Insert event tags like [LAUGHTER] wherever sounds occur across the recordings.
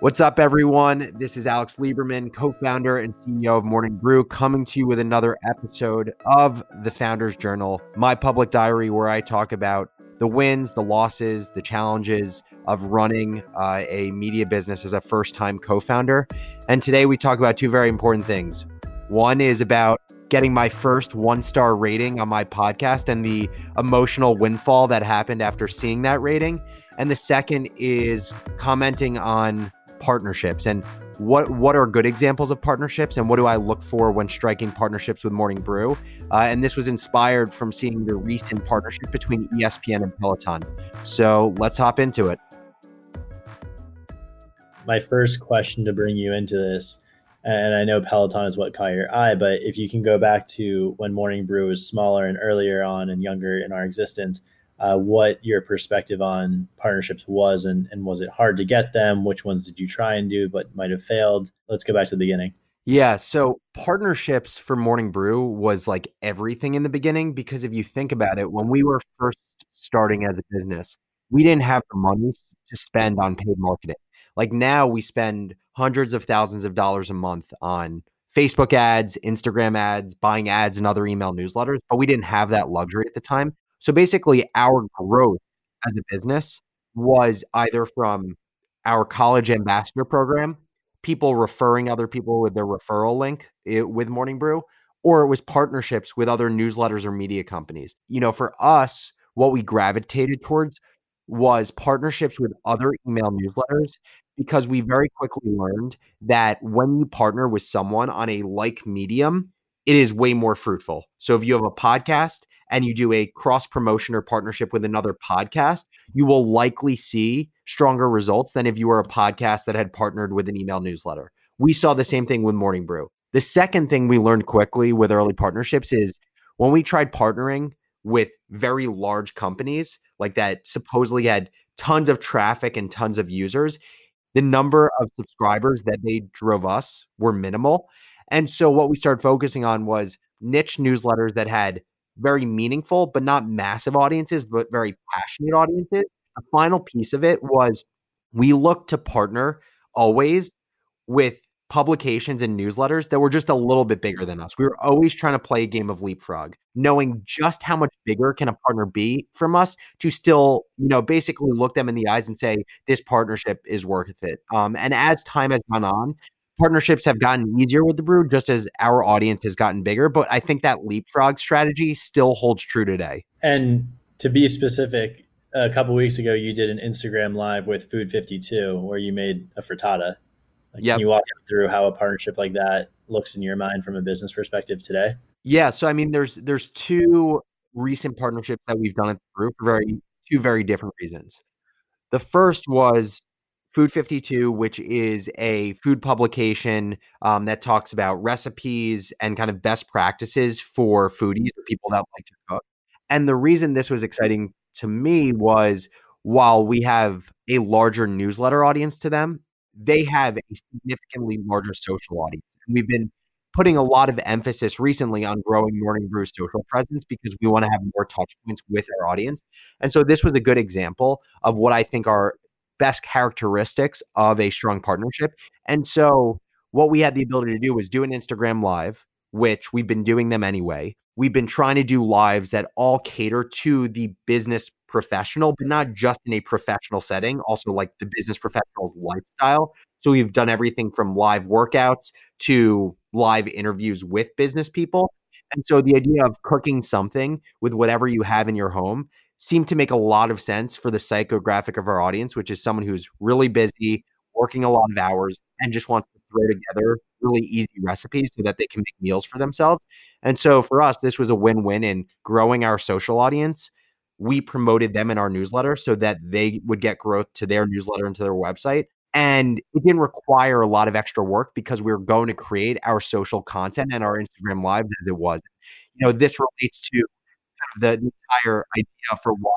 What's up, everyone? This is Alex Lieberman, co founder and CEO of Morning Brew, coming to you with another episode of the Founders Journal, my public diary where I talk about the wins, the losses, the challenges of running uh, a media business as a first time co founder. And today we talk about two very important things. One is about getting my first one star rating on my podcast and the emotional windfall that happened after seeing that rating. And the second is commenting on partnerships and what what are good examples of partnerships and what do I look for when striking partnerships with Morning Brew? Uh, and this was inspired from seeing the recent partnership between ESPN and Peloton. So let's hop into it. My first question to bring you into this, and I know Peloton is what caught your eye, but if you can go back to when Morning Brew was smaller and earlier on and younger in our existence, uh, what your perspective on partnerships was and, and was it hard to get them? Which ones did you try and do but might have failed? Let's go back to the beginning. Yeah, so partnerships for Morning Brew was like everything in the beginning because if you think about it, when we were first starting as a business, we didn't have the money to spend on paid marketing. Like now we spend hundreds of thousands of dollars a month on Facebook ads, Instagram ads, buying ads and other email newsletters, but we didn't have that luxury at the time. So basically, our growth as a business was either from our college ambassador program, people referring other people with their referral link it, with Morning Brew, or it was partnerships with other newsletters or media companies. You know, for us, what we gravitated towards was partnerships with other email newsletters because we very quickly learned that when you partner with someone on a like medium, it is way more fruitful. So if you have a podcast and you do a cross promotion or partnership with another podcast, you will likely see stronger results than if you were a podcast that had partnered with an email newsletter. We saw the same thing with Morning Brew. The second thing we learned quickly with early partnerships is when we tried partnering with very large companies like that supposedly had tons of traffic and tons of users, the number of subscribers that they drove us were minimal. And so what we started focusing on was niche newsletters that had very meaningful, but not massive audiences, but very passionate audiences. The final piece of it was we looked to partner always with publications and newsletters that were just a little bit bigger than us. We were always trying to play a game of leapfrog, knowing just how much bigger can a partner be from us to still, you know, basically look them in the eyes and say this partnership is worth it. Um, and as time has gone on, partnerships have gotten easier with the brew just as our audience has gotten bigger but i think that leapfrog strategy still holds true today. And to be specific a couple weeks ago you did an instagram live with food 52 where you made a frittata. Like, yep. can you walk through how a partnership like that looks in your mind from a business perspective today? Yeah so i mean there's there's two recent partnerships that we've done at the brew for very two very different reasons. The first was Food 52, which is a food publication um, that talks about recipes and kind of best practices for foodies or people that like to cook. And the reason this was exciting to me was while we have a larger newsletter audience to them, they have a significantly larger social audience. And we've been putting a lot of emphasis recently on growing Morning Brew's social presence because we want to have more touch points with our audience. And so this was a good example of what I think are best characteristics of a strong partnership. And so what we had the ability to do was do an Instagram live, which we've been doing them anyway. We've been trying to do lives that all cater to the business professional, but not just in a professional setting, also like the business professional's lifestyle. So we've done everything from live workouts to live interviews with business people. And so the idea of cooking something with whatever you have in your home seem to make a lot of sense for the psychographic of our audience, which is someone who's really busy, working a lot of hours, and just wants to throw together really easy recipes so that they can make meals for themselves. And so for us, this was a win win in growing our social audience. We promoted them in our newsletter so that they would get growth to their newsletter and to their website. And it didn't require a lot of extra work because we were going to create our social content and our Instagram lives as it was. You know, this relates to of the, the entire idea for why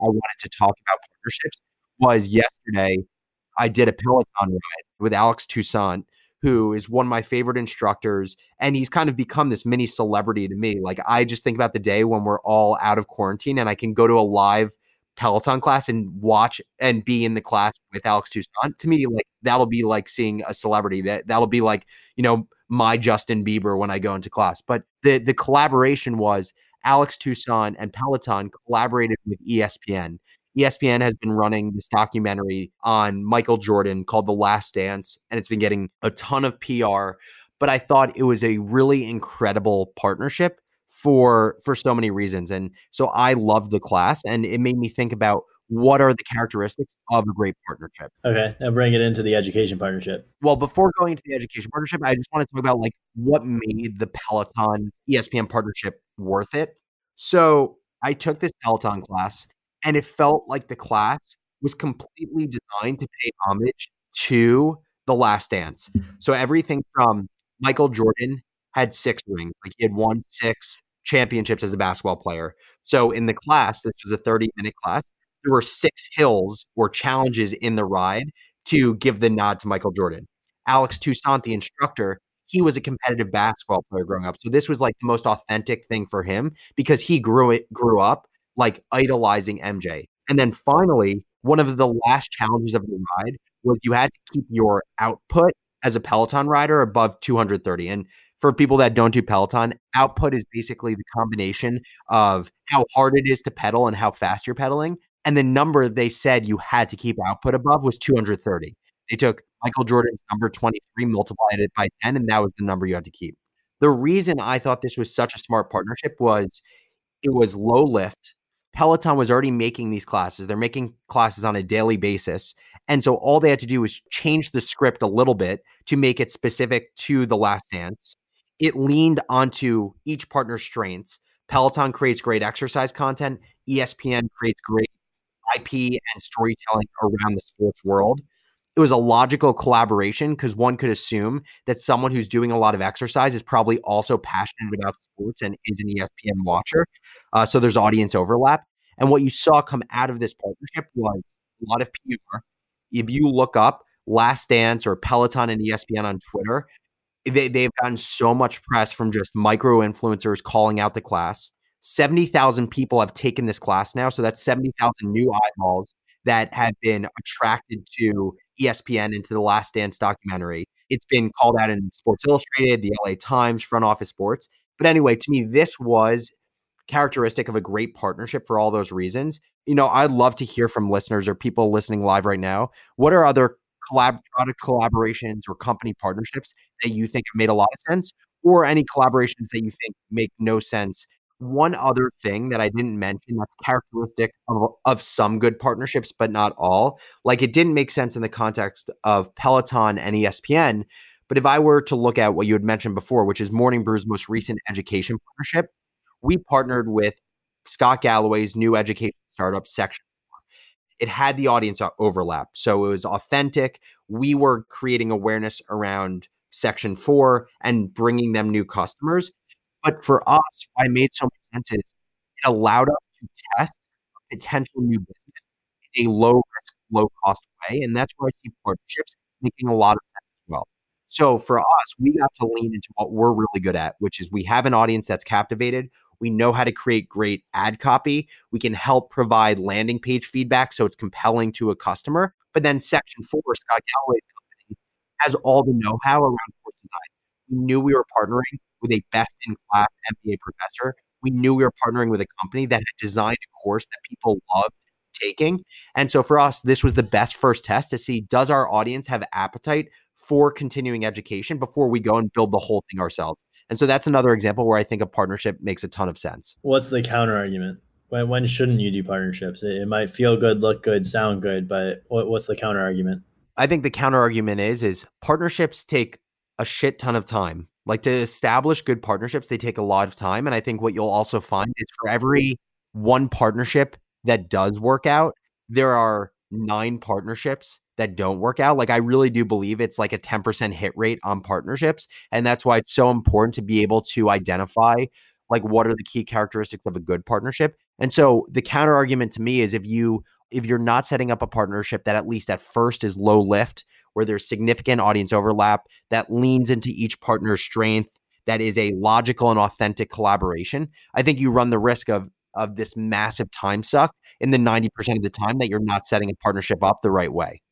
I wanted to talk about partnerships was yesterday I did a Peloton ride with Alex Toussaint, who is one of my favorite instructors. And he's kind of become this mini celebrity to me. Like, I just think about the day when we're all out of quarantine and I can go to a live Peloton class and watch and be in the class with Alex Toussaint, to me, like that'll be like seeing a celebrity. That that'll be like, you know, my Justin Bieber when I go into class. But the the collaboration was Alex Toussaint and Peloton collaborated with ESPN. ESPN has been running this documentary on Michael Jordan called The Last Dance, and it's been getting a ton of PR. But I thought it was a really incredible partnership for for so many reasons. And so I loved the class and it made me think about what are the characteristics of a great partnership. Okay, now bring it into the education partnership. Well, before going into the education partnership, I just want to talk about like what made the Peloton ESPN partnership worth it. So I took this Peloton class and it felt like the class was completely designed to pay homage to the last dance. So everything from Michael Jordan had six rings, like he had won six championships as a basketball player. So in the class, this was a 30 minute class, there were six hills or challenges in the ride to give the nod to Michael Jordan. Alex Toussaint, the instructor, he was a competitive basketball player growing up. So this was like the most authentic thing for him because he grew it grew up like idolizing MJ. And then finally, one of the last challenges of the ride was you had to keep your output as a Peloton rider above 230. And for people that don't do Peloton, output is basically the combination of how hard it is to pedal and how fast you're pedaling. And the number they said you had to keep output above was 230. They took Michael Jordan's number 23, multiplied it by 10, and that was the number you had to keep. The reason I thought this was such a smart partnership was it was low lift. Peloton was already making these classes. They're making classes on a daily basis. And so all they had to do was change the script a little bit to make it specific to the last dance it leaned onto each partner's strengths. Peloton creates great exercise content. ESPN creates great IP and storytelling around the sports world. It was a logical collaboration because one could assume that someone who's doing a lot of exercise is probably also passionate about sports and is an ESPN watcher. Uh, so there's audience overlap. And what you saw come out of this partnership was a lot of PR. If you look up Last Dance or Peloton and ESPN on Twitter, they, they've gotten so much press from just micro influencers calling out the class. 70,000 people have taken this class now. So that's 70,000 new eyeballs that have been attracted to ESPN into the Last Dance documentary. It's been called out in Sports Illustrated, the LA Times, Front Office Sports. But anyway, to me, this was characteristic of a great partnership for all those reasons. You know, I'd love to hear from listeners or people listening live right now. What are other collab product collaborations or company partnerships that you think have made a lot of sense or any collaborations that you think make no sense one other thing that I didn't mention that's characteristic of, of some good partnerships, but not all. Like it didn't make sense in the context of Peloton and ESPN. But if I were to look at what you had mentioned before, which is Morning Brew's most recent education partnership, we partnered with Scott Galloway's new education startup, Section it had the audience overlap. So it was authentic. We were creating awareness around Section 4 and bringing them new customers. But for us, why it made so much sense is it allowed us to test a potential new business in a low risk, low cost way. And that's where I see partnerships making a lot of sense as well. So for us, we got to lean into what we're really good at, which is we have an audience that's captivated. We know how to create great ad copy. We can help provide landing page feedback so it's compelling to a customer. But then Section 4, Scott Galloway's company, has all the know how around course design. We knew we were partnering with a best in class MBA professor. We knew we were partnering with a company that had designed a course that people loved taking. And so for us, this was the best first test to see does our audience have appetite for continuing education before we go and build the whole thing ourselves. And so that's another example where I think a partnership makes a ton of sense. What's the counter argument? When, when shouldn't you do partnerships? It, it might feel good, look good, sound good, but what, what's the counter argument? I think the counter argument is is partnerships take a shit ton of time. Like to establish good partnerships, they take a lot of time. And I think what you'll also find is for every one partnership that does work out, there are nine partnerships that don't work out. Like I really do believe it's like a 10% hit rate on partnerships. And that's why it's so important to be able to identify like what are the key characteristics of a good partnership. And so the counter argument to me is if you if you're not setting up a partnership that at least at first is low lift, where there's significant audience overlap that leans into each partner's strength, that is a logical and authentic collaboration, I think you run the risk of of this massive time suck in the 90% of the time that you're not setting a partnership up the right way.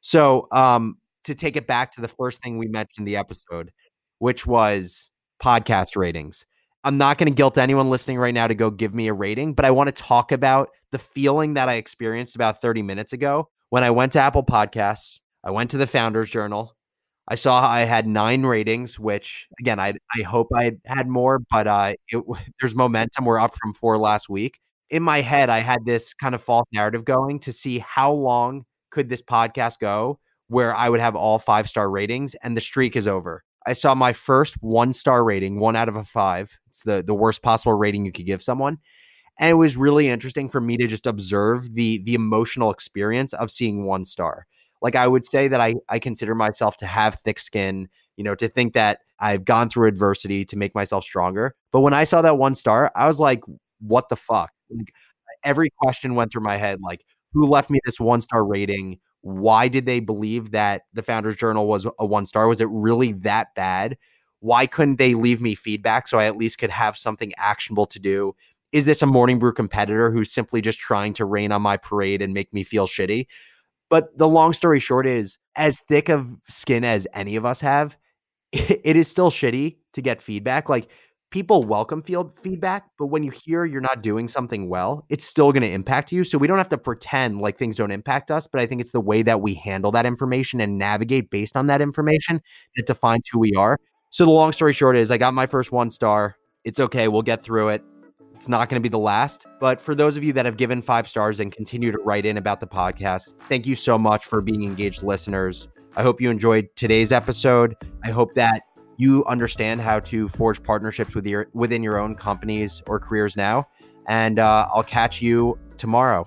So, um, to take it back to the first thing we mentioned in the episode, which was podcast ratings. I'm not going to guilt anyone listening right now to go give me a rating, but I want to talk about the feeling that I experienced about 30 minutes ago when I went to Apple Podcasts. I went to the Founders Journal. I saw I had nine ratings, which again, I I hope I had more, but uh, it, [LAUGHS] there's momentum. We're up from four last week. In my head, I had this kind of false narrative going to see how long could this podcast go where I would have all five star ratings, and the streak is over. I saw my first one star rating, one out of a five. It's the the worst possible rating you could give someone. And it was really interesting for me to just observe the the emotional experience of seeing one star. Like I would say that I I consider myself to have thick skin, you know, to think that I've gone through adversity to make myself stronger. But when I saw that one star, I was like, what the fuck? Like, every question went through my head like who left me this one star rating? Why did they believe that the Founders Journal was a one star? Was it really that bad? Why couldn't they leave me feedback so I at least could have something actionable to do? Is this a Morning Brew competitor who's simply just trying to rain on my parade and make me feel shitty? But the long story short is, as thick of skin as any of us have, [LAUGHS] it is still shitty to get feedback. Like people welcome field feedback, but when you hear you're not doing something well, it's still going to impact you. So we don't have to pretend like things don't impact us, but I think it's the way that we handle that information and navigate based on that information that defines who we are. So the long story short is I got my first one star. It's okay, we'll get through it. It's not going to be the last. But for those of you that have given five stars and continue to write in about the podcast, thank you so much for being engaged listeners. I hope you enjoyed today's episode. I hope that you understand how to forge partnerships with your within your own companies or careers now. And uh, I'll catch you tomorrow.